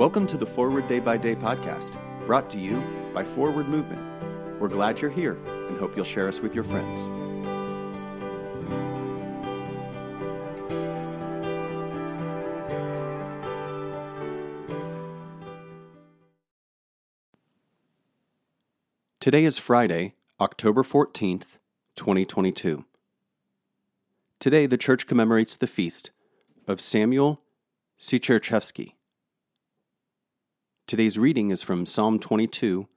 Welcome to the Forward Day by Day podcast, brought to you by Forward Movement. We're glad you're here and hope you'll share us with your friends. Today is Friday, October 14th, 2022. Today, the church commemorates the feast of Samuel Schereschewsky. Today's reading is from Psalm 22,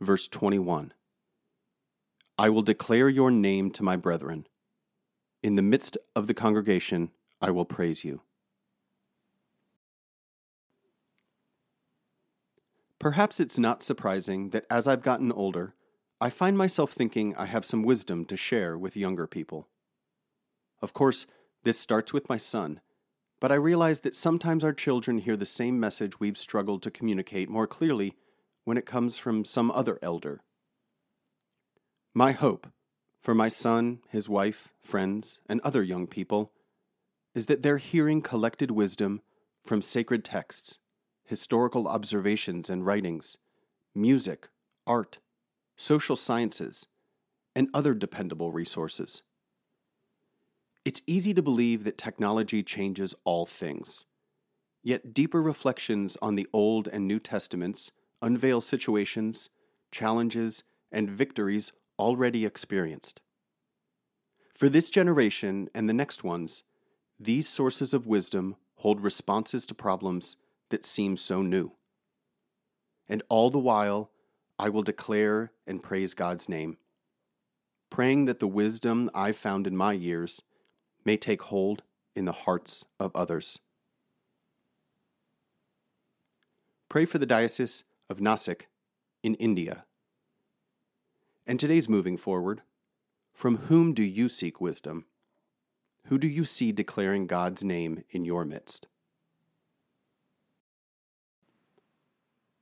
verse 21. I will declare your name to my brethren. In the midst of the congregation, I will praise you. Perhaps it's not surprising that as I've gotten older, I find myself thinking I have some wisdom to share with younger people. Of course, this starts with my son, but I realize that sometimes our children hear the same message we've struggled to communicate more clearly when it comes from some other elder. My hope for my son, his wife, friends, and other young people is that they're hearing collected wisdom from sacred texts historical observations and writings, music, art, social sciences, and other dependable resources. It's easy to believe that technology changes all things. Yet deeper reflections on the Old and New Testaments unveil situations, challenges, and victories already experienced. For this generation and the next ones, these sources of wisdom hold responses to problems that seem so new. And all the while, I will declare and praise God's name, praying that the wisdom I've found in my years may take hold in the hearts of others. Pray for the Diocese of Nasik in India. And today's moving forward. From whom do you seek wisdom? Who do you see declaring God's name in your midst?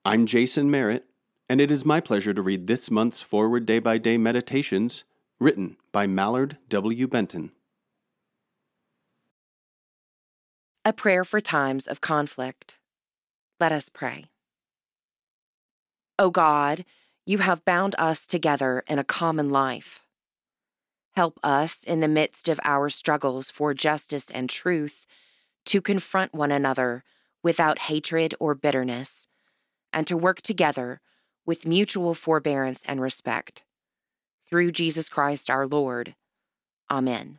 I'm Jason Merritt, and it is my pleasure to read this month's Forward Day by Day Meditations, written by Mallard W. Benton. A prayer for times of conflict. Let us pray. O God, you have bound us together in a common life. Help us in the midst of our struggles for justice and truth to confront one another without hatred or bitterness and to work together with mutual forbearance and respect. Through Jesus Christ our Lord. Amen.